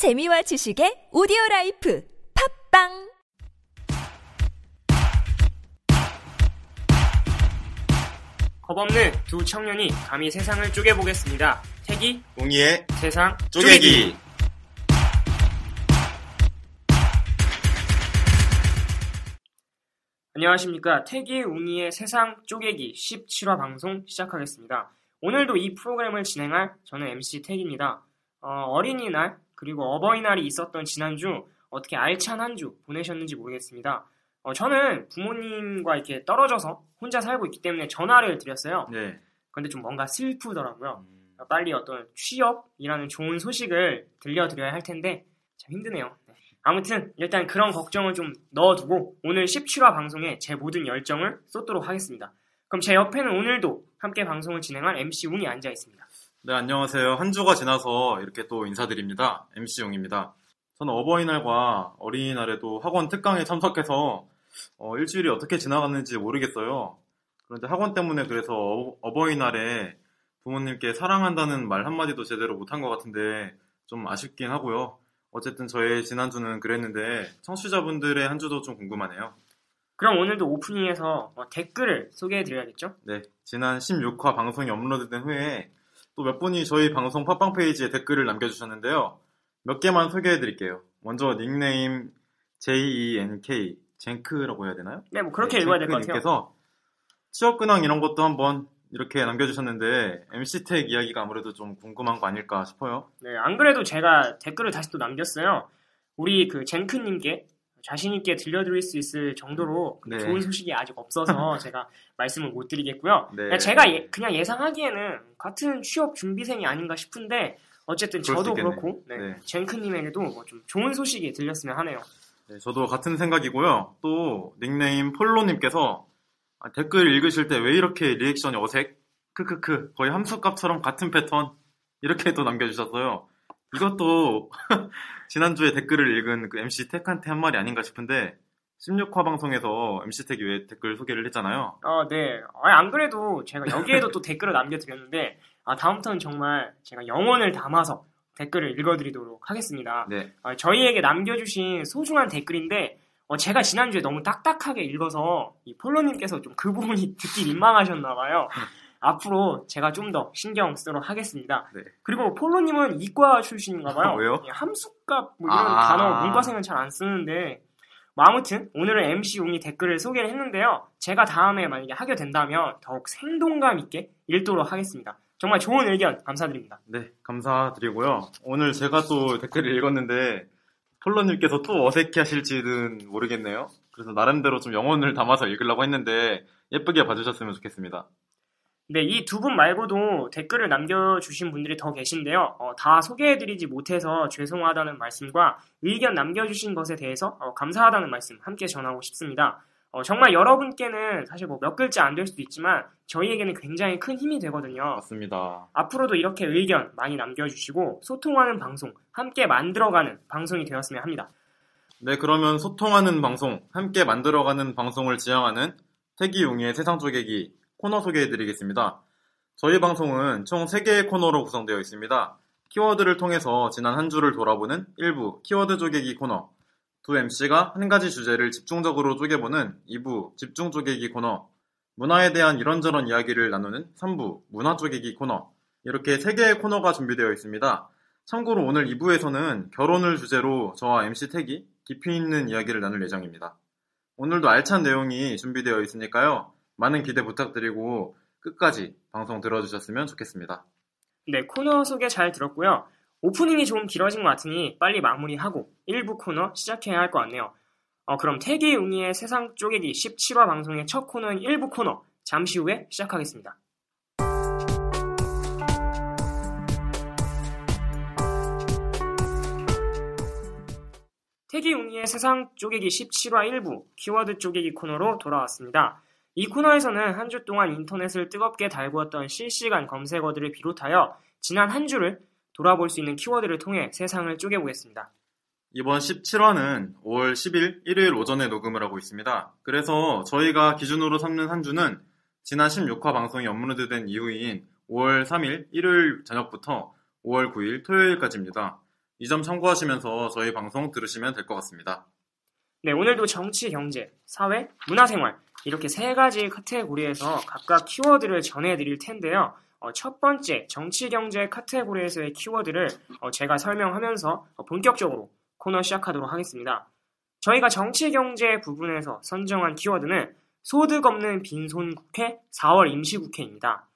재미와 지식의 오디오 라이프 팟빵 겁없는 두 청년이 감히 세상을 쪼개보겠습니다. 택이, 웅이의 세상, 쪼개기. 안녕하십니까. 택이, 웅이의 세상 쪼개기 17화 방송 시작하겠습니다. 오늘도 이 프로그램을 진행할 저는 MC 태기입니다. 어, 린이날 그리고 어버이날이 있었던 지난주 어떻게 알찬 한 주 보내셨는지 모르겠습니다. 어, 저는 부모님과 이렇게 떨어져서 혼자 살고 있기 때문에 전화를 드렸어요. 네. 근데 좀 뭔가 슬프더라고요. 빨리 어떤 취업이라는 좋은 소식을 들려드려야 할 텐데 참 힘드네요. 네. 아무튼 일단 그런 걱정을 좀 넣어두고 오늘 17화 방송에 제 모든 열정을 쏟도록 하겠습니다. 그럼 제 옆에는 오늘도 함께 방송을 진행할 MC 웅이 앉아 있습니다. 네, 안녕하세요. 한 주가 지나서 이렇게 또 인사드립니다. MC 용입니다. 저는 어버이날과 어린이날에도 학원 특강에 참석해서 어, 일주일이 어떻게 지나갔는지 모르겠어요. 그런데 학원 때문에 그래서 어, 어버이날에 부모님께 사랑한다는 말 한마디도 제대로 못한 것 같은데 좀 아쉽긴 하고요. 어쨌든 저의 지난주는 그랬는데 청취자분들의 한 주도 좀 궁금하네요. 그럼 오늘도 오프닝에서 어, 댓글을 소개해 드려야겠죠? 네, 지난 16화 방송이 업로드된 후에 또 몇 분이 저희 방송 팟빵 페이지에 댓글을 남겨주셨는데요. 몇 개만 소개해드릴게요. 먼저 닉네임 JENK, 젠크라고 해야 되나요? 네, 뭐 그렇게 읽어야 될 것 같아요. 님께서 취업 근황 이런 것도 한번 이렇게 남겨주셨는데 MC택 이야기가 아무래도 좀 궁금한 거 아닐까 싶어요. 네, 안 그래도 제가 댓글을 다시 또 남겼어요. 우리 그 젠크님께 자신 있게 들려드릴 수 있을 정도로 네. 좋은 소식이 아직 없어서 제가 말씀을 못 드리겠고요. 네. 그냥 제가 예- 그냥 예상하기에는 같은 취업 준비생이 아닌가 싶은데 어쨌든 저도. 그렇고 네, 네. 젠크님에게도 뭐 좀 좋은 소식이 들렸으면 하네요. 네, 저도 같은 생각이고요. 또 닉네임 폴로님께서 아, 댓글 읽으실 때 왜 이렇게 리액션이 어색? 크크크 거의 함수값처럼 같은 패턴 이렇게 또 남겨주셨어요. 이것도 지난주에 댓글을 읽은 그 MC 택한테 한 말이 아닌가 싶은데 16화 방송에서 MC 택이 왜 댓글 소개를 했잖아요. 어, 네. 아니, 안 그래도 제가 여기에도 또 댓글을 남겨드렸는데 아, 다음부터는 정말 제가 영혼을 담아서 댓글을 읽어드리도록 하겠습니다. 네, 어, 저희에게 남겨주신 소중한 댓글인데 어, 제가 지난주에 너무 딱딱하게 읽어서 이 폴로님께서 좀 그 부분이 듣기 민망하셨나봐요. 앞으로 제가 좀 더 신경 쓰도록 하겠습니다. 네. 그리고 폴로님은 이과 출신인가봐요. 왜요? 예, 함수값 뭐 이런 아. 단어 문과생은 잘 안 쓰는데 뭐 아무튼 오늘은 MC 용이 댓글을 소개를 했는데요. 제가 다음에 만약에 하게 된다면 더욱 생동감 있게 읽도록 하겠습니다. 정말 좋은 의견 감사드립니다. 네 감사드리고요. 오늘 제가 또 댓글을 읽었는데 폴로님께서 또 어색해 하실지는 모르겠네요. 그래서 나름대로 좀 영혼을 담아서 읽으려고 했는데 예쁘게 봐주셨으면 좋겠습니다. 네, 이 두 분 말고도 댓글을 남겨주신 분들이 더 계신데요. 어, 다 소개해드리지 못해서 죄송하다는 말씀과 의견 남겨주신 것에 대해서 어, 감사하다는 말씀 함께 전하고 싶습니다. 어, 정말 여러분께는 사실 뭐 몇 글자 안 될 수도 있지만 저희에게는 굉장히 큰 힘이 되거든요. 맞습니다. 앞으로도 이렇게 의견 많이 남겨주시고 소통하는 방송 함께 만들어가는 방송이 되었으면 합니다. 네, 그러면 소통하는 방송, 함께 만들어가는 방송을 지향하는 태기용의 세상 쪼개기 코너 소개해드리겠습니다. 저희 방송은 총 3개의 코너로 구성되어 있습니다. 키워드를 통해서 지난 한 주를 돌아보는 일부 키워드 쪼개기 코너, 두 MC가 한 가지 주제를 집중적으로 쪼개보는 2부 집중 쪼개기 코너, 문화에 대한 이런저런 이야기를 나누는 3부 문화 쪼개기 코너, 이렇게 3개의 코너가 준비되어 있습니다. 참고로 오늘 2부에서는 결혼을 주제로 저와 MC 택이 깊이 있는 이야기를 나눌 예정입니다. 오늘도 알찬 내용이 준비되어 있으니까요. 많은 기대 부탁드리고 끝까지 방송 들어주셨으면 좋겠습니다. 네, 코너 소개 잘 들었고요. 오프닝이 좀 길어진 것 같으니 빨리 마무리하고 1부 코너 시작해야 할 것 같네요. 어, 그럼 태기 웅이의 세상 쪼개기 17화 방송의 첫 코너인 1부 코너 잠시 후에 시작하겠습니다. 태기 웅이의 세상 쪼개기 17화 1부 키워드 쪼개기 코너로 돌아왔습니다. 이 코너에서는 한 주 동안 인터넷을 뜨겁게 달구었던 실시간 검색어들을 비롯하여 지난 한 주를 돌아볼 수 있는 키워드를 통해 세상을 쪼개보겠습니다. 이번 17화는 5월 10일 일요일 오전에 녹음을 하고 있습니다. 그래서 저희가 기준으로 삼는 한 주는 지난 16화 방송이 업로드된 이후인 5월 3일 일요일 저녁부터 5월 9일 토요일까지입니다. 이 점 참고하시면서 저희 방송 들으시면 될 것 같습니다. 네, 오늘도 정치, 경제, 사회, 문화생활 이렇게 세 가지 카테고리에서 각각 키워드를 전해드릴 텐데요. 어, 첫 번째 정치, 경제 카테고리에서의 키워드를 어, 제가 설명하면서 어, 본격적으로 코너 시작하도록 하겠습니다. 저희가 정치, 경제 부분에서 선정한 키워드는 소득 없는 빈손 국회 4월 임시 국회입니다.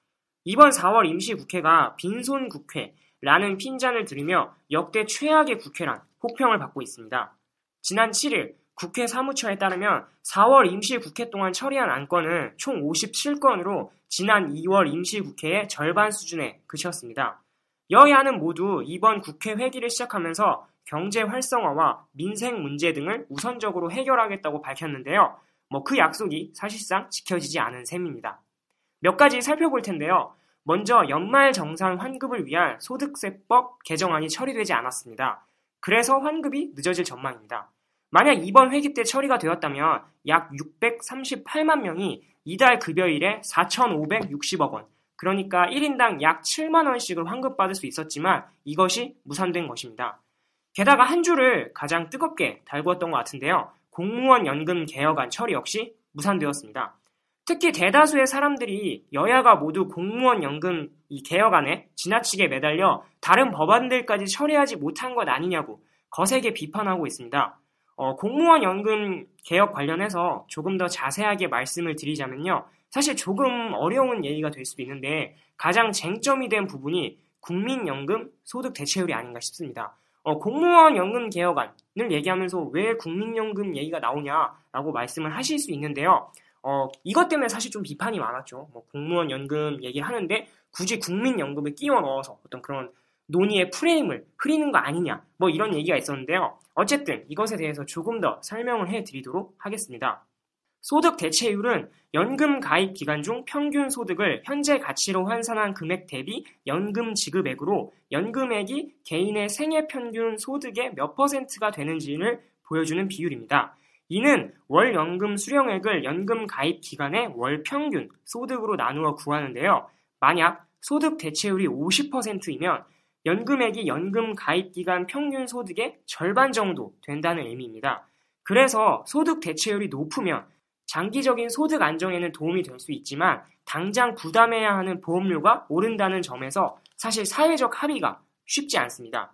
이번 4월 임시 국회가 빈손 국회라는 핀잔을 들으며 역대 최악의 국회란 혹평을 받고 있습니다. 지난 7일 국회 사무처에 따르면 4월 임시국회 동안 처리한 안건은 총 57건으로 지난 2월 임시국회의 절반 수준에 그쳤습니다. 여야는 모두 이번 국회 회기를 시작하면서 경제 활성화와 민생 문제 등을 우선적으로 해결하겠다고 밝혔는데요. 뭐 그 약속이 사실상 지켜지지 않은 셈입니다. 몇 가지 살펴볼 텐데요. 먼저 연말 정산 환급을 위한 소득세법 개정안이 처리되지 않았습니다. 그래서 환급이 늦어질 전망입니다. 만약 이번 회기 때 처리가 되었다면 약 638만 명이 이달 급여일에 4,560억 원, 그러니까 1인당 약 7만 원씩을 환급받을 수 있었지만 이것이 무산된 것입니다. 게다가 한 줄을 가장 뜨겁게 달구었던 것 같은데요. 공무원 연금 개혁안 처리 역시 무산되었습니다. 특히 대다수의 사람들이 여야가 모두 공무원 연금 이 개혁안에 지나치게 매달려 다른 법안들까지 처리하지 못한 것 아니냐고 거세게 비판하고 있습니다. 어, 공무원 연금 개혁 관련해서 조금 더 자세하게 말씀을 드리자면요. 사실 조금 어려운 얘기가 될 수도 있는데 가장 쟁점이 된 부분이 국민연금 소득 대체율이 아닌가 싶습니다. 어, 공무원 연금 개혁안을 얘기하면서 왜 국민연금 얘기가 나오냐라고 말씀을 하실 수 있는데요. 어, 이것 때문에 사실 좀 비판이 많았죠. 뭐 공무원 연금 얘기를 하는데 굳이 국민연금을 끼워 넣어서 어떤 그런 논의의 프레임을 흐리는 거 아니냐, 뭐 이런 얘기가 있었는데요. 어쨌든 이것에 대해서 조금 더 설명을 해 드리도록 하겠습니다. 소득 대체율은 연금 가입 기간 중 평균 소득을 현재 가치로 환산한 금액 대비 연금 지급액으로 연금액이 개인의 생애 평균 소득의 몇 퍼센트가 되는지를 보여주는 비율입니다. 이는 월 연금 수령액을 연금 가입 기간의 월 평균 소득으로 나누어 구하는데요. 만약 소득 대체율이 50%이면 연금액이 연금 가입 기간 평균 소득의 절반 정도 된다는 의미입니다. 그래서 소득 대체율이 높으면 장기적인 소득 안정에는 도움이 될 수 있지만 당장 부담해야 하는 보험료가 오른다는 점에서 사실 사회적 합의가 쉽지 않습니다.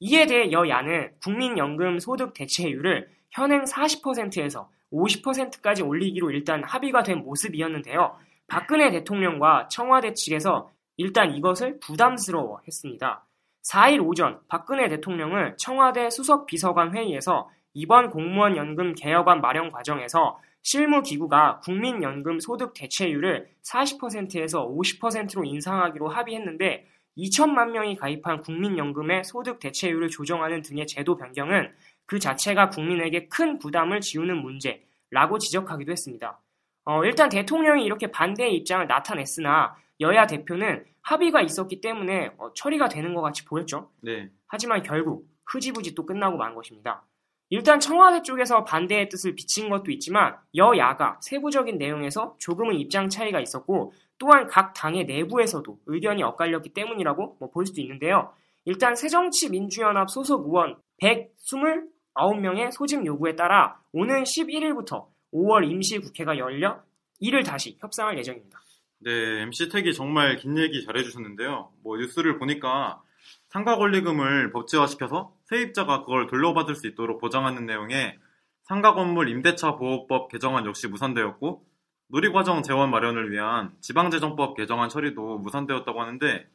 이에 대해 여야는 국민연금 소득 대체율을 현행 40%에서 50%까지 올리기로 일단 합의가 된 모습이었는데요. 박근혜 대통령과 청와대 측에서 일단 이것을 부담스러워 했습니다. 4일 오전 박근혜 대통령은 청와대 수석 비서관 회의에서 이번 공무원 연금 개혁안 마련 과정에서 실무 기구가 국민연금 소득 대체율을 40%에서 50%로 인상하기로 합의했는데 2천만 명이 가입한 국민연금의 소득 대체율을 조정하는 등의 제도 변경은 그 자체가 국민에게 큰 부담을 지우는 문제라고 지적하기도 했습니다. 어, 일단 대통령이 이렇게 반대의 입장을 나타냈으나 여야 대표는 합의가 있었기 때문에 어, 처리가 되는 것 같이 보였죠. 네. 하지만 결국 흐지부지 또 끝나고 만 것입니다. 일단 청와대 쪽에서 반대의 뜻을 비친 것도 있지만 여야가 세부적인 내용에서 조금은 입장 차이가 있었고 또한 각 당의 내부에서도 의견이 엇갈렸기 때문이라고 뭐 볼 수도 있는데요. 일단 새정치민주연합 소속 의원 129명의 소집 요구에 따라 오는 11일부터 5월 임시국회가 열려 이를 다시 협상할 예정입니다. 네, MC 택이 정말 긴 얘기 잘해주셨는데요. 뭐 뉴스를 보니까 상가 권리금을 법제화시켜서 세입자가 그걸 돌려받을 수 있도록 보장하는 내용의 상가 건물 임대차 보호법 개정안 역시 무산되었고 누리과정 재원 마련을 위한 지방재정법 개정안 처리도 무산되었다고 하는데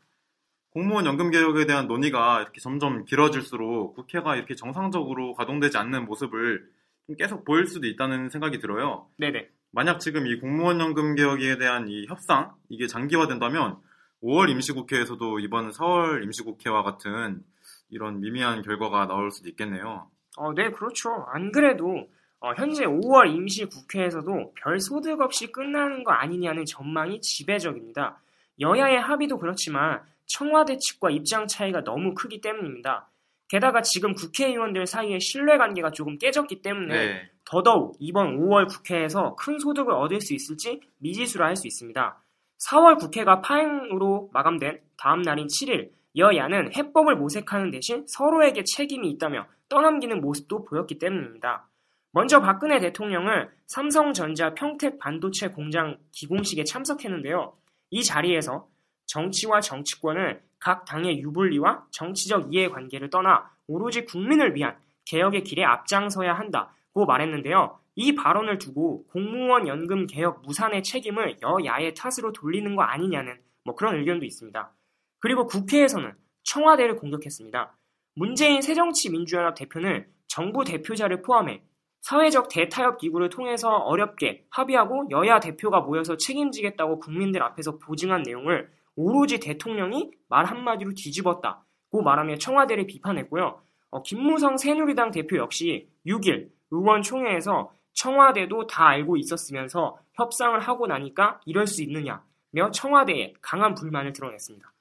공무원 연금 개혁에 대한 논의가 이렇게 점점 길어질수록 국회가 이렇게 정상적으로 가동되지 않는 모습을 계속 보일 수도 있다는 생각이 들어요. 네네. 만약 지금 이 공무원 연금 개혁에 대한 이 협상 이게 장기화된다면 5월 임시국회에서도 이번 4월 임시국회와 같은 이런 미미한 결과가 나올 수도 있겠네요. 어, 네, 그렇죠. 안 그래도 어, 현재 5월 임시국회에서도 별 소득 없이 끝나는 거 아니냐는 전망이 지배적입니다. 여야의 합의도 그렇지만 청와대 측과 입장 차이가 너무 크기 때문입니다. 게다가 지금 국회의원들 사이의 신뢰관계가 조금 깨졌기 때문에 네. 더더욱 이번 5월 국회에서 큰 소득을 얻을 수 있을지 미지수라 할 수 있습니다. 4월 국회가 파행으로 마감된 다음 날인 7일 여야는 해법을 모색하는 대신 서로에게 책임이 있다며 떠넘기는 모습도 보였기 때문입니다. 먼저 박근혜 대통령을 삼성전자 평택 반도체 공장 기공식에 참석했는데요. 이 자리에서 정치와 정치권을 각 당의 유불리와 정치적 이해관계를 떠나 오로지 국민을 위한 개혁의 길에 앞장서야 한다고 말했는데요. 이 발언을 두고 공무원 연금 개혁 무산의 책임을 여야의 탓으로 돌리는 거 아니냐는 뭐 그런 의견도 있습니다. 그리고 국회에서는 청와대를 공격했습니다. 문재인 새정치민주연합 대표는 정부 대표자를 포함해 사회적 대타협 기구를 통해서 어렵게 합의하고 여야 대표가 모여서 책임지겠다고 국민들 앞에서 보증한 내용을 오로지 대통령이 말 한마디로 뒤집었다 고 말하며 청와대를 비판했고요. 어, 김무성 새누리당 대표 역시 6일 의원총회에서 청와대도 다 알고 있었으면서 협상을 하고 나니까 이럴 수 있느냐며 청와대에 강한 불만을 드러냈습니다.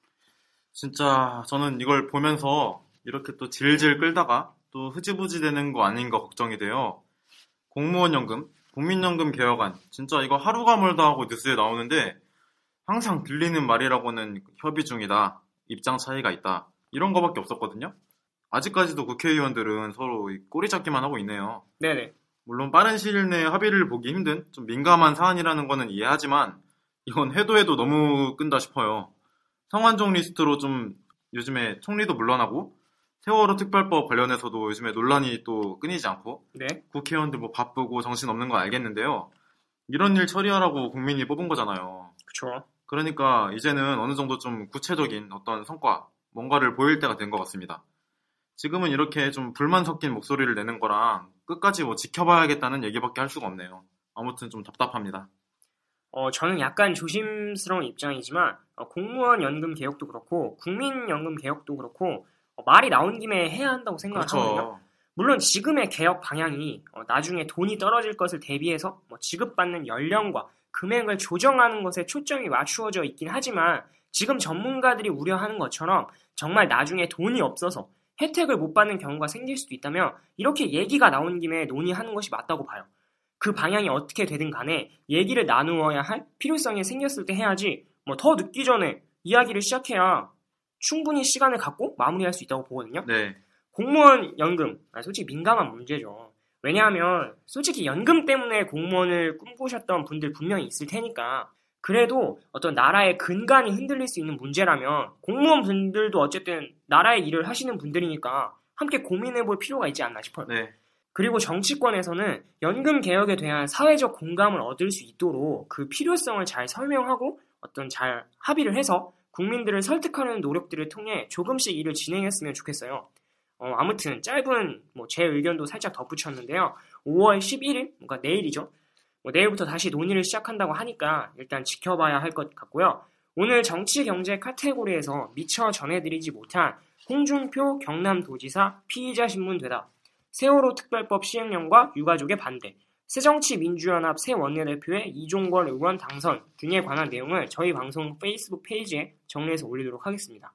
진짜 저는 이걸 보면서 이렇게 또 질질 끌다가 또 흐지부지 되는 거 아닌가 걱정이 돼요. 공무원 연금, 국민연금 개혁안, 진짜 이거 하루가 멀다 하고 뉴스에 나오는데 항상 들리는 말이라고는 협의 중이다, 입장 차이가 있다, 이런 거밖에 없었거든요. 아직까지도 국회의원들은 서로 꼬리 잡기만 하고 있네요. 네네. 물론 빠른 시일 내에 합의를 보기 힘든 좀 민감한 사안이라는 거는 이해하지만 이건 해도 해도 너무 끈다 싶어요. 성완종 리스트로 좀 요즘에 총리도 물러나고 세월호 특별법 관련해서도 요즘에 논란이 또 끊이지 않고 네. 국회의원들 뭐 바쁘고 정신 없는 거 알겠는데요. 이런 일 처리하라고 국민이 뽑은 거잖아요. 그쵸. 그러니까 이제는 어느 정도 좀 구체적인 어떤 성과, 뭔가를 보일 때가 된 것 같습니다. 지금은 이렇게 좀 불만 섞인 목소리를 내는 거랑 끝까지 뭐 지켜봐야겠다는 얘기밖에 할 수가 없네요. 아무튼 좀 답답합니다. 어, 저는 약간 조심스러운 입장이지만 어, 공무원 연금 개혁도 그렇고 국민 연금 개혁도 그렇고 어, 말이 나온 김에 해야 한다고 생각하거든요. 그렇죠. 물론 지금의 개혁 방향이 어, 나중에 돈이 떨어질 것을 대비해서 뭐 지급받는 연령과 금액을 조정하는 것에 초점이 맞추어져 있긴 하지만 지금 전문가들이 우려하는 것처럼 정말 나중에 돈이 없어서 혜택을 못 받는 경우가 생길 수도 있다면 이렇게 얘기가 나온 김에 논의하는 것이 맞다고 봐요. 그 방향이 어떻게 되든 간에 얘기를 나누어야 할 필요성이 생겼을 때 해야지 뭐 더 늦기 전에 이야기를 시작해야 충분히 시간을 갖고 마무리할 수 있다고 보거든요. 네. 공무원 연금, 아, 솔직히 민감한 문제죠. 왜냐하면 솔직히 연금 때문에 공무원을 꿈꾸셨던 분들 분명히 있을 테니까 그래도 어떤 나라의 근간이 흔들릴 수 있는 문제라면 공무원 분들도 어쨌든 나라의 일을 하시는 분들이니까 함께 고민해 볼 필요가 있지 않나 싶어요. 네. 그리고 정치권에서는 연금 개혁에 대한 사회적 공감을 얻을 수 있도록 그 필요성을 잘 설명하고 어떤 잘 합의를 해서 국민들을 설득하는 노력들을 통해 조금씩 일을 진행했으면 좋겠어요. 어, 아무튼 짧은 뭐 제 의견도 살짝 덧붙였는데요. 5월 11일, 뭔가 내일이죠. 뭐 내일부터 다시 논의를 시작한다고 하니까 일단 지켜봐야 할 것 같고요. 오늘 정치 경제 카테고리에서 미처 전해드리지 못한 홍준표 경남도지사 피의자 신문 되다. 세월호 특별법 시행령과 유가족의 반대. 새정치민주연합 새 원내대표의 이종걸 의원 당선 등에 관한 내용을 저희 방송 페이스북 페이지에 정리해서 올리도록 하겠습니다.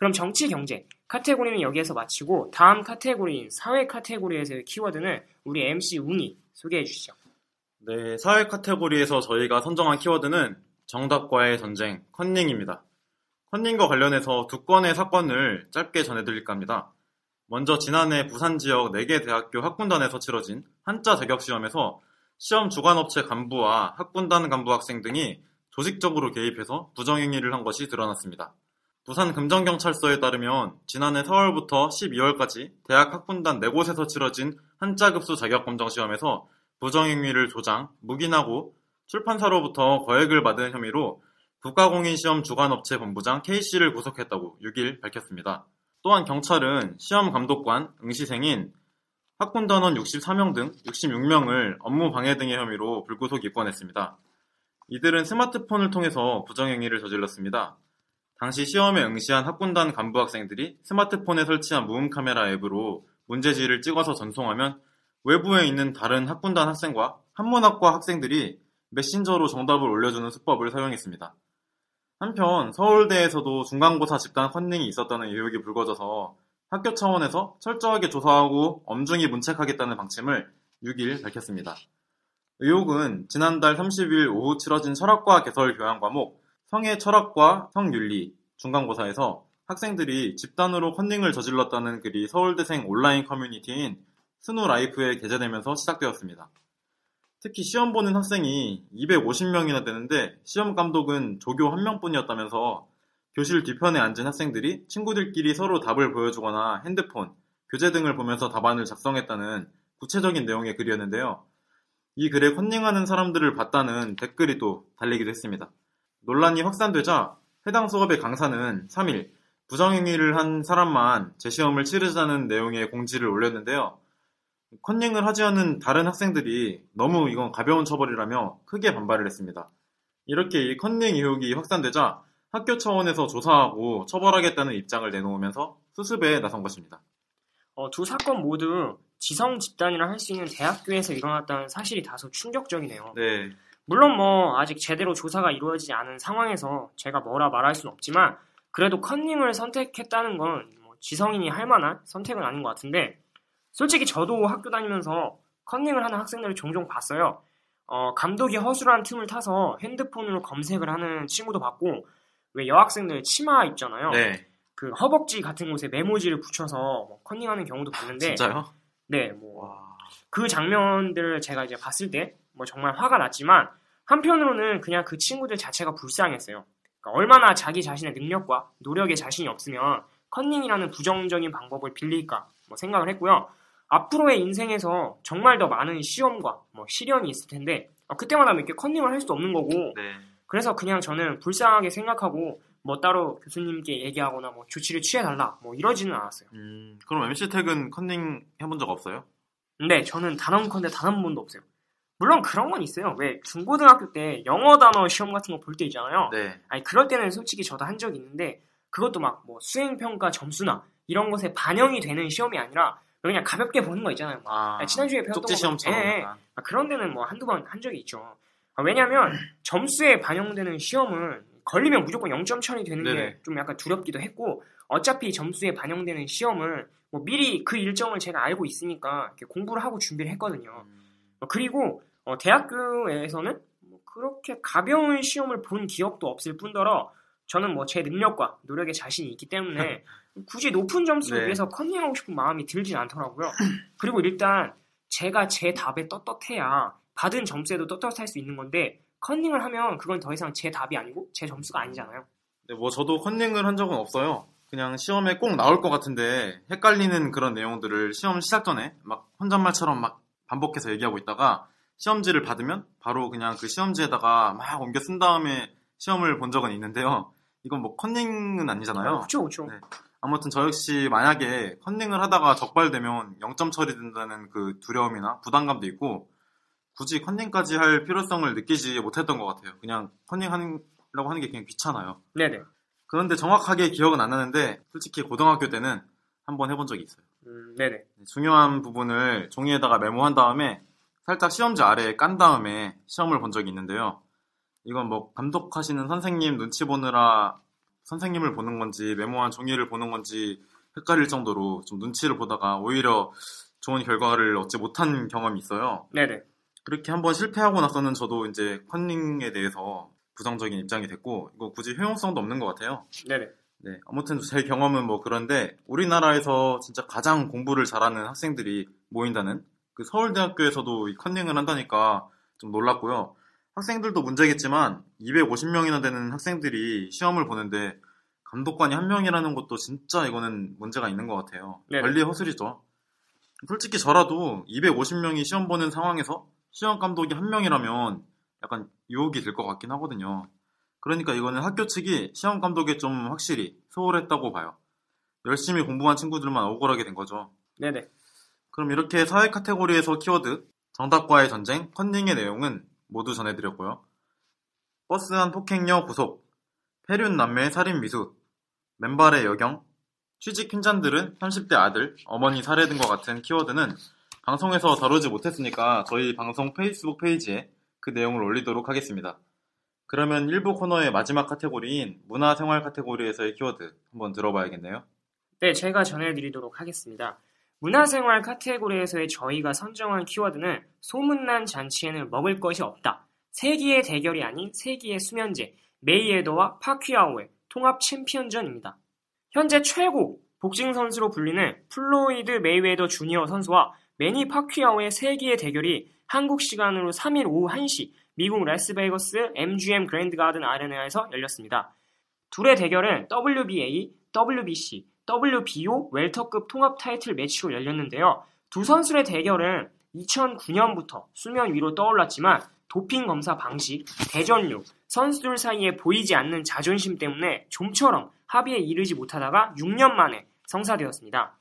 그럼 정치 경제 카테고리는 여기에서 마치고 다음 카테고리인 사회 카테고리에서의 키워드는 우리 MC 웅이 소개해 주시죠. 네, 사회 카테고리에서 저희가 선정한 키워드는 정답과의 전쟁, 컨닝입니다. 컨닝과 관련해서 두 건의 사건을 짧게 전해드릴까 합니다. 먼저 지난해 부산 지역 4개 대학교 학군단에서 치러진 한자 자격 시험에서 시험 주관업체 간부와 학군단 간부 학생 등이 조직적으로 개입해서 부정행위를 한 것이 드러났습니다. 부산 금정경찰서에 따르면 지난해 4월부터 12월까지 대학 학군단 4곳에서 치러진 한자급수 자격 검정 시험에서 부정행위를 조장, 묵인하고 출판사로부터 거액을 받은 혐의로 국가공인시험 주관업체 본부장 K씨를 구속했다고 6일 밝혔습니다. 또한 경찰은 시험 감독관, 응시생인 학군단원 64명 등 66명을 업무 방해 등의 혐의로 불구속 입건했습니다. 이들은 스마트폰을 통해서 부정행위를 저질렀습니다. 당시 시험에 응시한 학군단 간부 학생들이 스마트폰에 설치한 무음 카메라 앱으로 문제지를 찍어서 전송하면 외부에 있는 다른 학군단 학생과 한문학과 학생들이 메신저로 정답을 올려주는 수법을 사용했습니다. 한편 서울대에서도 중간고사 집단 컨닝이 있었다는 의혹이 불거져서 학교 차원에서 철저하게 조사하고 엄중히 문책하겠다는 방침을 6일 밝혔습니다. 의혹은 지난달 30일 오후 치러진 철학과 개설 교양 과목 성의 철학과 성윤리 중간고사에서 학생들이 집단으로 컨닝을 저질렀다는 글이 서울대생 온라인 커뮤니티인 스누라이프에 게재되면서 시작되었습니다. 특히 시험 보는 학생이 250명이나 되는데 시험 감독은 조교 한 명뿐이었다면서 교실 뒤편에 앉은 학생들이 친구들끼리 서로 답을 보여주거나 핸드폰, 교재 등을 보면서 답안을 작성했다는 구체적인 내용의 글이었는데요. 이 글에 컨닝하는 사람들을 봤다는 댓글이 또 달리기도 했습니다. 논란이 확산되자 해당 수업의 강사는 3일 부정행위를 한 사람만 재시험을 치르자는 내용의 공지를 올렸는데요. 컨닝을 하지 않은 다른 학생들이 너무 이건 가벼운 처벌이라며 크게 반발을 했습니다. 이렇게 이 컨닝 의혹이 확산되자 학교 차원에서 조사하고 처벌하겠다는 입장을 내놓으면서 수습에 나선 것입니다. 어, 두 사건 모두 지성 집단이라 할 수 있는 대학교에서 일어났다는 사실이 다소 충격적이네요. 네, 물론 뭐 아직 제대로 조사가 이루어지지 않은 상황에서 제가 뭐라 말할 수는 없지만 그래도 컨닝을 선택했다는 건 뭐 지성인이 할 만한 선택은 아닌 것 같은데 솔직히 저도 학교 다니면서 컨닝을 하는 학생들을 종종 봤어요. 어, 감독이 허술한 틈을 타서 핸드폰으로 검색을 하는 친구도 봤고 왜 여학생들 치마 입잖아요. 네, 그 허벅지 같은 곳에 메모지를 붙여서 뭐 컨닝하는 경우도 봤는데 진짜요? 네, 뭐 와, 그 장면들을 제가 이제 봤을 때 뭐 정말 화가 났지만 한편으로는 그냥 그 친구들 자체가 불쌍했어요. 그러니까 얼마나 자기 자신의 능력과 노력에 자신이 없으면 컨닝이라는 부정적인 방법을 빌릴까 뭐 생각을 했고요. 앞으로의 인생에서 정말 더 많은 시험과 뭐 시련이 있을 텐데 어, 그때마다 이렇게 컨닝을 할 수도 없는 거고 네, 그래서 그냥 저는 불쌍하게 생각하고 뭐 따로 교수님께 얘기하거나 뭐 조치를 취해달라 뭐 이러지는 않았어요. 음, 그럼 MC 택은 컨닝 해본 적 없어요? 근데 저는 단언컨대 단 한 번도 없어요. 물론 그런 건 있어요. 왜 중고등학교 때 영어 단어 시험 같은 거 볼 때 있잖아요. 네, 아니 그럴 때는 솔직히 저도 한 적이 있는데 그것도 막 뭐 수행 평가 점수나 이런 것에 반영이 되는 시험이 아니라 그냥 가볍게 보는 거 있잖아요. 막 아, 아니, 지난주에 배웠던 거 시험처럼. 예, 예. 아, 그런 데는 뭐 한두 번 한 적이 있죠. 아, 왜냐면 점수에 반영되는 시험은 걸리면 무조건 0점 처리 되는 게. 좀 약간 두렵기도 했고 어차피 점수에 반영되는 시험을 뭐 미리 그 일정을 제가 알고 있으니까 공부를 하고 준비를 했거든요. 음, 어, 그리고 어, 대학교에서는 뭐 그렇게 가벼운 시험을 본 기억도 없을 뿐더러 저는 뭐 제 능력과 노력에 자신이 있기 때문에 굳이 높은 점수를 네. 위해서 컨닝하고 싶은 마음이 들진 않더라고요. 그리고 일단 제가 제 답에 떳떳해야 받은 점수에도 떳떳할 수 있는 건데 컨닝을 하면 그건 더 이상 제 답이 아니고 제 점수가 아니잖아요. 네, 뭐 저도 컨닝을 한 적은 없어요. 그냥 시험에 꼭 나올 것 같은데 헷갈리는 그런 내용들을 시험 시작 전에 막 혼잣말처럼 막 반복해서 얘기하고 있다가 시험지를 받으면 바로 그냥 그 시험지에다가 막 옮겨 쓴 다음에 시험을 본 적은 있는데요. 이건 뭐 컨닝은 아니잖아요. 그렇죠, 그렇죠. 네. 아무튼 저 역시 만약에 컨닝을 하다가 적발되면 0점 처리된다는 그 두려움이나 부담감도 있고 굳이 컨닝까지 할 필요성을 느끼지 못했던 것 같아요. 그냥 컨닝하려고 하는 게 그냥 귀찮아요. 네네. 그런데 정확하게 기억은 안 나는데 솔직히 고등학교 때는 한번 해본 적이 있어요. 음, 네네. 중요한 부분을 종이에다가 메모한 다음에 살짝 시험지 아래에 깐 다음에 시험을 본 적이 있는데요. 이건 뭐 감독하시는 선생님 눈치 보느라 선생님을 보는 건지 메모한 종이를 보는 건지 헷갈릴 정도로 좀 눈치를 보다가 오히려 좋은 결과를 얻지 못한 경험이 있어요. 네네. 그렇게 한번 실패하고 나서는 저도 이제 컨닝에 대해서 부정적인 입장이 됐고 이거 굳이 효용성도 없는 것 같아요. 네네. 네, 아무튼 제 경험은 뭐 그런데 우리나라에서 진짜 가장 공부를 잘하는 학생들이 모인다는 그 서울대학교에서도 이 컨닝을 한다니까 좀 놀랐고요. 학생들도 문제겠지만 250명이나 되는 학생들이 시험을 보는데 감독관이 한 명이라는 것도 진짜 이거는 문제가 있는 것 같아요. 네네. 관리 허술이죠. 솔직히 저라도 250명이 시험 보는 상황에서 시험 감독이 한 명이라면 약간 유혹이 될 것 같긴 하거든요. 그러니까 이거는 학교 측이 시험 감독에 좀 확실히 소홀했다고 봐요. 열심히 공부한 친구들만 억울하게 된 거죠. 네네. 그럼 이렇게 사회 카테고리에서 키워드, 정답과의 전쟁, 컨닝의 내용은 모두 전해드렸고요. 버스안 폭행녀 구속, 패륜 남매 살인 미수, 맨발의 여경, 취직 핀잔 들은 30대 아들, 어머니 살해 등과 같은 키워드는 방송에서 다루지 못했으니까 저희 방송 페이스북 페이지에 그 내용을 올리도록 하겠습니다. 그러면 1부 코너의 마지막 카테고리인 문화생활 카테고리에서의 키워드 한번 들어봐야겠네요. 네, 제가 전해드리도록 하겠습니다. 문화생활 카테고리에서의 저희가 선정한 키워드는 소문난 잔치에는 먹을 것이 없다. 세기의 대결이 아닌 세기의 수면제, 메이웨더와 파퀴아오의 통합 챔피언전입니다. 현재 최고 복싱 선수로 불리는 플로이드 메이웨더 주니어 선수와 매니 파퀴아오의 세기의 대결이 한국 시간으로 3일 오후 1시 미국 라스베이거스 MGM 그랜드 가든 아레나에서 열렸습니다. 둘의 대결은 WBA, WBC, WBO 웰터급 통합 타이틀 매치로 열렸는데요. 두 선수의 대결은 2009년부터 수면 위로 떠올랐지만 도핑 검사 방식, 대전류, 선수들 사이에 보이지 않는 자존심 때문에 좀처럼 합의에 이르지 못하다가 6년 만에 성사되었습니다.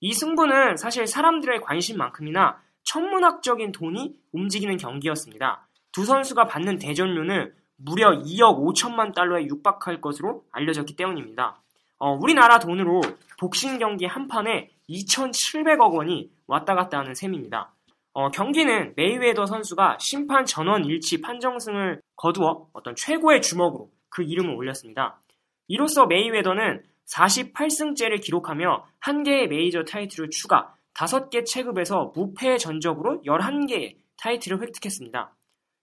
이 승부는 사실 사람들의 관심만큼이나 천문학적인 돈이 움직이는 경기였습니다. 두 선수가 받는 대전료는 무려 2억 5천만 달러에 육박할 것으로 알려졌기 때문입니다. 어, 우리나라 돈으로 복싱 경기 한 판에 2,700억 원이 왔다 갔다 하는 셈입니다. 어, 경기는 메이웨더 선수가 심판 전원 일치 판정승을 거두어 어떤 최고의 주먹으로 그 이름을 올렸습니다. 이로써 메이웨더는 48승째를 기록하며 1개의 메이저 타이틀을 추가, 5개 체급에서 무패 전적으로 11개의 타이틀을 획득했습니다.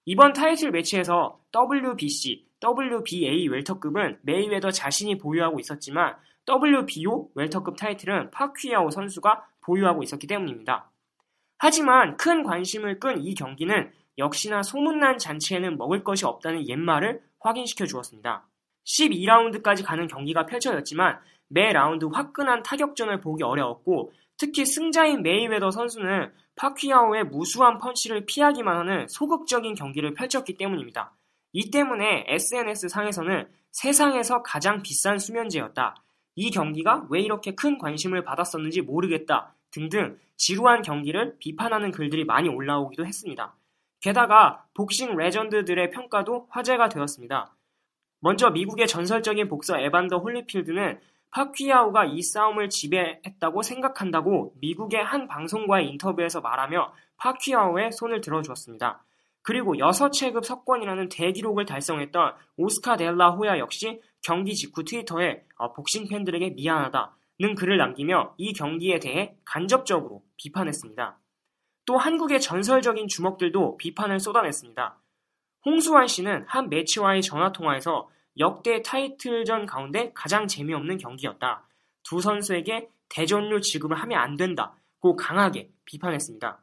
이번 타이틀 매치에서 WBC, WBA 웰터급은 메이웨더 자신이 보유하고 있었지만 WBO 웰터급 타이틀은 파퀴아오 선수가 보유하고 있었기 때문입니다. 하지만 큰 관심을 끈 이 경기는 역시나 소문난 잔치에는 먹을 것이 없다는 옛말을 확인시켜 주었습니다. 12라운드까지 가는 경기가 펼쳐졌지만 매 라운드 화끈한 타격전을 보기 어려웠고 특히 승자인 메이웨더 선수는 파퀴아오의 무수한 펀치를 피하기만 하는 소극적인 경기를 펼쳤기 때문입니다. 이 때문에 SNS 상에서는 세상에서 가장 비싼 수면제였다. 이 경기가 왜 이렇게 큰 관심을 받았었는지 모르겠다. 등등 지루한 경기를 비판하는 글들이 많이 올라오기도 했습니다. 게다가 복싱 레전드들의 평가도 화제가 되었습니다. 먼저 미국의 전설적인 복서 에반더 홀리필드는 파퀴아오가 이 싸움을 지배했다고 생각한다고 미국의 한 방송과의 인터뷰에서 말하며 파퀴아오의 손을 들어주었습니다. 그리고 6체급 석권이라는 대기록을 달성했던 오스카 델라 호야 역시 경기 직후 트위터에 어, 복싱 팬들에게 미안하다는 글을 남기며 이 경기에 대해 간접적으로 비판했습니다. 또 한국의 전설적인 주먹들도 비판을 쏟아냈습니다. 홍수환 씨는 한 매치와의 전화통화에서 역대 타이틀전 가운데 가장 재미없는 경기였다. 두 선수에게 대전료 지급을 하면 안 된다고 강하게 비판했습니다.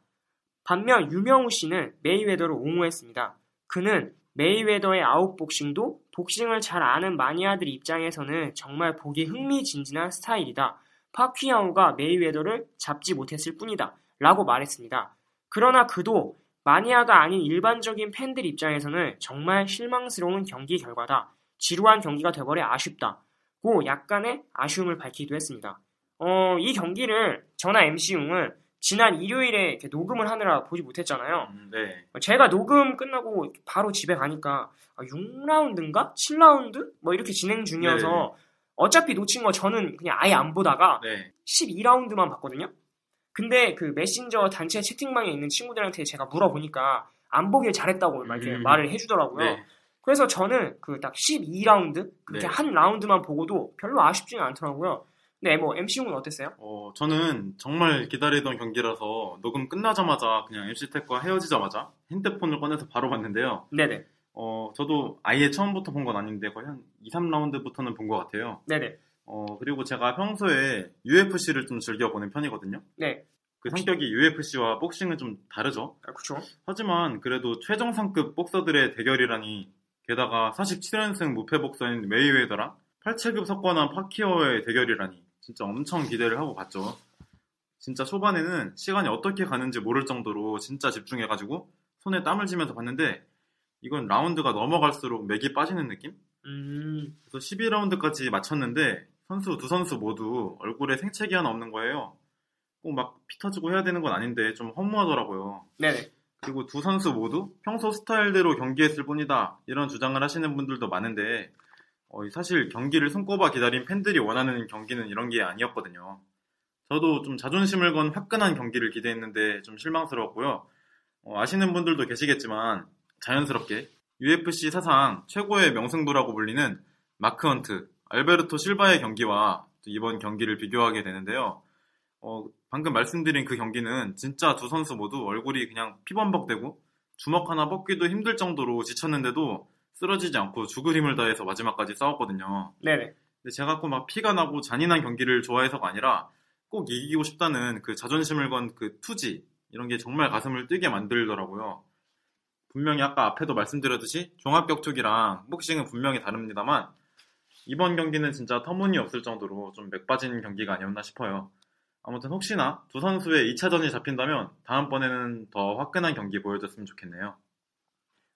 반면 유명우 씨는 메이웨더를 옹호했습니다. 그는 메이웨더의 아웃복싱도 복싱을 잘 아는 마니아들 입장에서는 정말 보기 흥미진진한 스타일이다. 파퀴아오가 메이웨더를 잡지 못했을 뿐이다. 라고 말했습니다. 그러나 그도 마니아가 아닌 일반적인 팬들 입장에서는 정말 실망스러운 경기 결과다. 지루한 경기가 돼버려 아쉽다 고 약간의 아쉬움을 밝히기도 했습니다. 어, 이 경기를 저나 MC용은 지난 일요일에 녹음을 하느라 보지 못했잖아요. 음, 네. 제가 녹음 끝나고 바로 집에 가니까 6라운드인가? 아, 7라운드? 뭐 이렇게 진행 중이어서 네. 어차피 놓친 거 저는 그냥 아예 안 보다가 네. 12라운드만 봤거든요. 근데 그 메신저 단체 채팅방에 있는 친구들한테 제가 물어보니까 안 보길 잘했다고 이렇게 음. 말을 해주더라고요. 네. 그래서 저는 그 딱 12라운드 그렇게 네. 한 라운드만 보고도 별로 아쉽지는 않더라고요. 네, 뭐 MC용은 어땠어요? 어, 저는 정말 기다리던 경기라서 녹음 끝나자마자 그냥 MC택과 헤어지자마자 핸드폰을 꺼내서 바로 봤는데요. 네네, 어, 저도 아예 처음부터 본 건 아닌데 거의 한 2, 3라운드부터는 본 것 같아요. 네네, 어, 그리고 제가 평소에 UFC를 좀 즐겨보는 편이거든요. 네, 그 성격이 UFC와 복싱은 좀 다르죠. 아, 그쵸. 하지만 그래도 최정상급 복서들의 대결이라니 게다가 47연승 무패 복서인 메이웨더랑 8체급 석권한 파키어의 대결이라니 진짜 엄청 기대를 하고 봤죠. 진짜 초반에는 시간이 어떻게 가는지 모를 정도로 진짜 집중해가지고 손에 땀을 쥐면서 봤는데 이건 라운드가 넘어갈수록 맥이 빠지는 느낌? 음, 그래서 12라운드까지 마쳤는데 선수 두 선수 모두 얼굴에 생채기 하나 없는 거예요. 꼭 막 피 터지고 해야 되는 건 아닌데 좀 허무하더라고요. 네네, 그리고 두 선수 모두 평소 스타일대로 경기했을 뿐이다 이런 주장을 하시는 분들도 많은데 어, 사실 경기를 손꼽아 기다린 팬들이 원하는 경기는 이런 게 아니었거든요. 저도 좀 자존심을 건 화끈한 경기를 기대했는데 좀 실망스러웠고요. 어, 아시는 분들도 계시겠지만 자연스럽게 UFC 사상 최고의 명승부라고 불리는 마크 헌트, 알베르토 실바의 경기와 또 이번 경기를 비교하게 되는데요. 어, 방금 말씀드린 그 경기는 진짜 두 선수 모두 얼굴이 그냥 피범벅되고 주먹 하나 뻗기도 힘들 정도로 지쳤는데도 쓰러지지 않고 죽을 힘을 다해서 마지막까지 싸웠거든요. 네네, 근데 제가 꼭 막 피가 나고 잔인한 경기를 좋아해서가 아니라 꼭 이기고 싶다는 그 자존심을 건 그 투지 이런 게 정말 가슴을 뛰게 만들더라고요. 분명히 아까 앞에도 말씀드렸듯이 종합격투기랑 복싱은 분명히 다릅니다만 이번 경기는 진짜 터무니없을 정도로 좀 맥빠진 경기가 아니었나 싶어요. 아무튼 혹시나 두 선수의 2차전이 잡힌다면 다음번에는 더 화끈한 경기 보여줬으면 좋겠네요.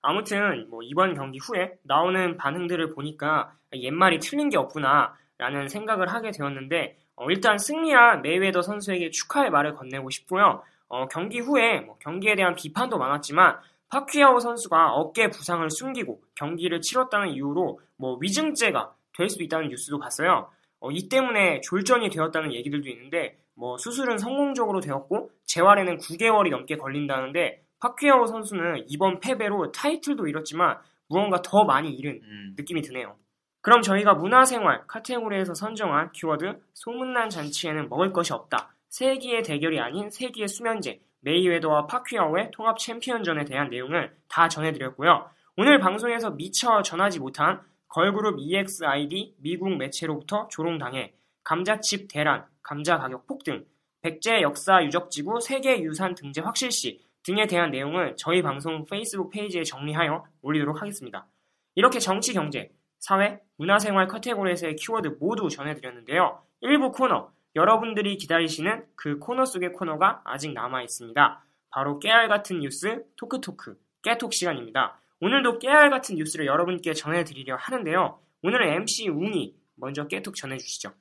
아무튼 뭐 이번 경기 후에 나오는 반응들을 보니까 옛말이 틀린 게 없구나 라는 생각을 하게 되었는데 어, 일단 승리한 메이웨더 선수에게 축하의 말을 건네고 싶고요. 어, 경기 후에 뭐 경기에 대한 비판도 많았지만 파퀴아오 선수가 어깨 부상을 숨기고 경기를 치렀다는 이유로 뭐 위증죄가 될 수도 있다는 뉴스도 봤어요. 어, 이 때문에 졸전이 되었다는 얘기들도 있는데 뭐 수술은 성공적으로 되었고 재활에는 9개월이 넘게 걸린다는데 파퀴아오 선수는 이번 패배로 타이틀도 잃었지만 무언가 더 많이 잃은 음, 느낌이 드네요. 그럼 저희가 문화생활 카테고리에서 선정한 키워드 소문난 잔치에는 먹을 것이 없다. 세기의 대결이 아닌 세기의 수면제 메이웨더와 파퀴아오의 통합 챔피언전에 대한 내용을 다 전해드렸고요. 오늘 방송에서 미처 전하지 못한 걸그룹 EXID 미국 매체로부터 조롱당해 감자칩 대란, 감자 가격 폭등, 백제 역사 유적지구 세계 유산 등재 확실시 등에 대한 내용을 저희 방송 페이스북 페이지에 정리하여 올리도록 하겠습니다. 이렇게 정치, 경제, 사회, 문화생활 카테고리에서의 키워드 모두 전해드렸는데요. 1부 코너, 여러분들이 기다리시는 그 코너 속의 코너가 아직 남아 있습니다. 바로 깨알 같은 뉴스 토크토크 깨톡 시간입니다. 오늘도 깨알 같은 뉴스를 여러분께 전해드리려 하는데요. 오늘은 MC 웅이 먼저 깨톡 전해주시죠.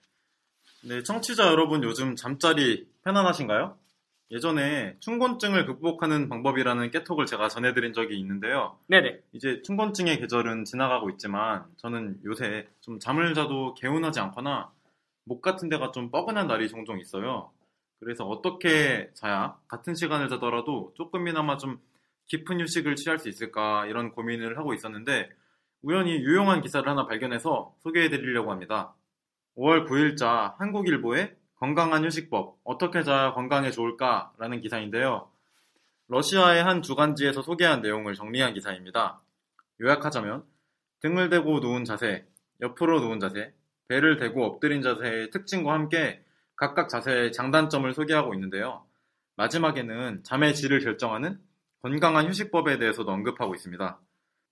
네, 청취자 여러분 요즘 잠자리 편안하신가요? 예전에 춘곤증을 극복하는 방법이라는 깨톡을 제가 전해드린 적이 있는데요. 네네. 이제 춘곤증의 계절은 지나가고 있지만 저는 요새 좀 잠을 자도 개운하지 않거나 목 같은 데가 좀 뻐근한 날이 종종 있어요. 그래서 어떻게 자야 같은 시간을 자더라도 조금이나마 좀 깊은 휴식을 취할 수 있을까 이런 고민을 하고 있었는데 우연히 유용한 기사를 하나 발견해서 소개해 드리려고 합니다. 5월 9일자 한국일보의 건강한 휴식법 어떻게 자야 건강에 좋을까 라는 기사인데요. 러시아의 한 주간지에서 소개한 내용을 정리한 기사입니다. 요약하자면 등을 대고 누운 자세, 옆으로 누운 자세, 배를 대고 엎드린 자세의 특징과 함께 각각 자세의 장단점을 소개하고 있는데요. 마지막에는 잠의 질을 결정하는 건강한 휴식법에 대해서도 언급하고 있습니다.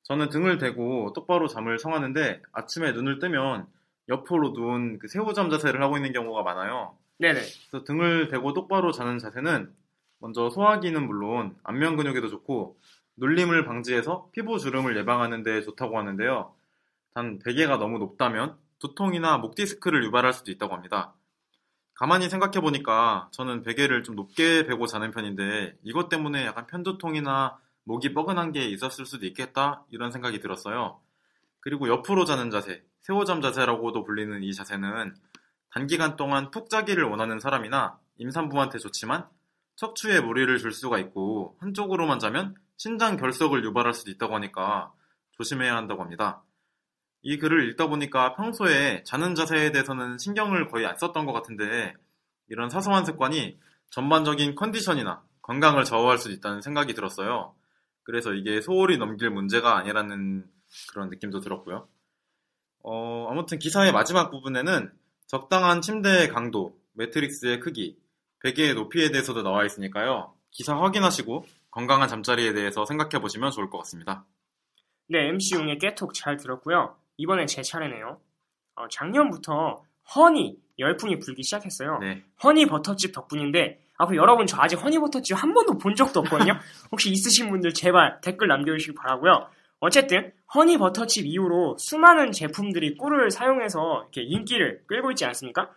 저는 등을 대고 똑바로 잠을 청하는데 아침에 눈을 뜨면 옆으로 누운 그 새우잠 자세를 하고 있는 경우가 많아요. 네네. 그래서 등을 대고 똑바로 자는 자세는 먼저 소화기는 물론 안면 근육에도 좋고 눌림을 방지해서 피부 주름을 예방하는 데 좋다고 하는데요. 단 베개가 너무 높다면 두통이나 목 디스크를 유발할 수도 있다고 합니다. 가만히 생각해 보니까 저는 베개를 좀 높게 베고 자는 편인데 이것 때문에 약간 편두통이나 목이 뻐근한 게 있었을 수도 있겠다 이런 생각이 들었어요. 그리고 옆으로 자는 자세, 새우잠 자세라고도 불리는 이 자세는 단기간 동안 푹 자기를 원하는 사람이나 임산부한테 좋지만 척추에 무리를 줄 수가 있고 한쪽으로만 자면 신장 결석을 유발할 수도 있다고 하니까 조심해야 한다고 합니다. 이 글을 읽다 보니까 평소에 자는 자세에 대해서는 신경을 거의 안 썼던 것 같은데 이런 사소한 습관이 전반적인 컨디션이나 건강을 좌우할 수도 있다는 생각이 들었어요. 그래서 이게 소홀히 넘길 문제가 아니라는 그런 느낌도 들었고요. 어, 아무튼 기사의 마지막 부분에는 적당한 침대의 강도, 매트리스의 크기, 베개의 높이에 대해서도 나와 있으니까요. 기사 확인하시고 건강한 잠자리에 대해서 생각해 보시면 좋을 것 같습니다. 네, MC 웅의 깨톡 잘 들었고요. 이번엔 제 차례네요. 어, 작년부터 허니 열풍이 불기 시작했어요. 네. 허니 버터칩 덕분인데 아, 그 여러분 저 아직 허니 버터칩 한 번도 본 적도 없거든요. 혹시 있으신 분들 제발 댓글 남겨주시기 바라고요. 어쨌든 허니 버터칩 이후로 수많은 제품들이 꿀을 사용해서 이렇게 인기를 끌고 있지 않습니까?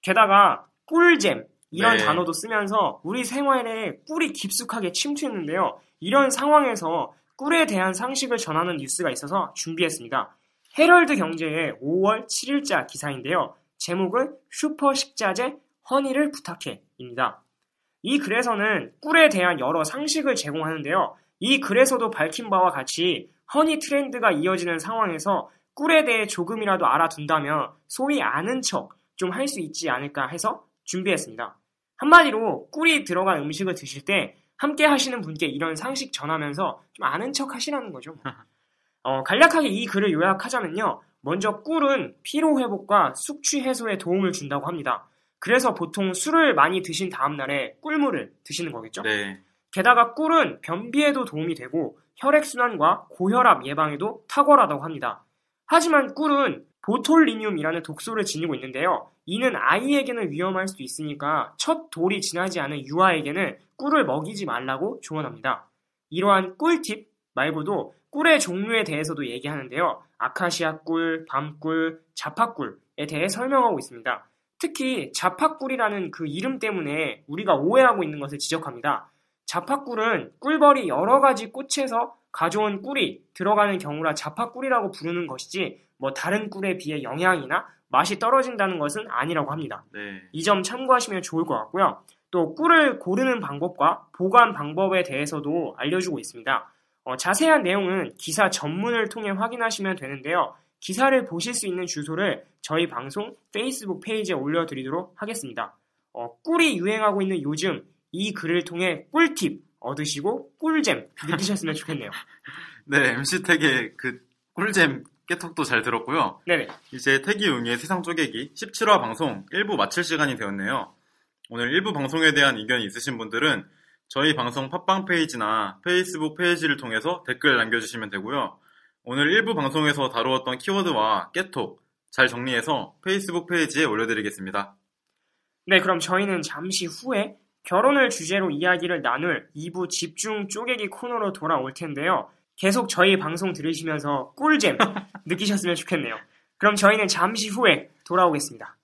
게다가 꿀잼 이런 네. 단어도 쓰면서 우리 생활에 꿀이 깊숙하게 침투했는데요. 이런 상황에서 꿀에 대한 상식을 전하는 뉴스가 있어서 준비했습니다. 헤럴드 경제의 5월 7일자 기사인데요. 제목은 슈퍼 식자재 허니를 부탁해입니다. 이 글에서는 꿀에 대한 여러 상식을 제공하는데요. 이 글에서도 밝힌 바와 같이 허니 트렌드가 이어지는 상황에서 꿀에 대해 조금이라도 알아둔다면 소위 아는 척 좀 할 수 있지 않을까 해서 준비했습니다. 한마디로 꿀이 들어간 음식을 드실 때 함께 하시는 분께 이런 상식 전하면서 좀 아는 척 하시라는 거죠. 어, 간략하게 이 글을 요약하자면요. 먼저 꿀은 피로 회복과 숙취 해소에 도움을 준다고 합니다. 그래서 보통 술을 많이 드신 다음 날에 꿀물을 드시는 거겠죠? 네. 게다가 꿀은 변비에도 도움이 되고 혈액순환과 고혈압 예방에도 탁월하다고 합니다. 하지만 꿀은 보톨리듐이라는 독소를 지니고 있는데요. 이는 아이에게는 위험할 수도 있으니까 첫 돌이 지나지 않은 유아에게는 꿀을 먹이지 말라고 조언합니다. 이러한 꿀팁 말고도 꿀의 종류에 대해서도 얘기하는데요. 아카시아 꿀, 밤꿀, 자파꿀에 대해 설명하고 있습니다. 특히 자파꿀이라는 그 이름 때문에 우리가 오해하고 있는 것을 지적합니다. 자파꿀은 꿀벌이 여러 가지 꽃에서 가져온 꿀이 들어가는 경우라 자파꿀이라고 부르는 것이지 뭐 다른 꿀에 비해 영양이나 맛이 떨어진다는 것은 아니라고 합니다. 네. 이점 참고하시면 좋을 것 같고요. 또 꿀을 고르는 방법과 보관 방법에 대해서도 알려주고 있습니다. 어, 자세한 내용은 기사 전문을 통해 확인하시면 되는데요. 기사를 보실 수 있는 주소를 저희 방송 페이스북 페이지에 올려드리도록 하겠습니다. 어, 꿀이 유행하고 있는 요즘 이 글을 통해 꿀팁 얻으시고 꿀잼 느끼셨으면 좋겠네요. 네, MC 택의 그 꿀잼 깨톡도 잘 들었고요. 네네. 이제 태기웅의 세상 쪼개기 17화 방송 1부 마칠 시간이 되었네요. 오늘 1부 방송에 대한 의견이 있으신 분들은 저희 방송 팟빵 페이지나 페이스북 페이지를 통해서 댓글 남겨주시면 되고요. 오늘 1부 방송에서 다루었던 키워드와 깨톡 잘 정리해서 페이스북 페이지에 올려드리겠습니다. 네, 그럼 저희는 잠시 후에 결혼을 주제로 이야기를 나눌 2부 집중 쪼개기 코너로 돌아올 텐데요. 계속 저희 방송 들으시면서 꿀잼 느끼셨으면 좋겠네요. 그럼 저희는 잠시 후에 돌아오겠습니다.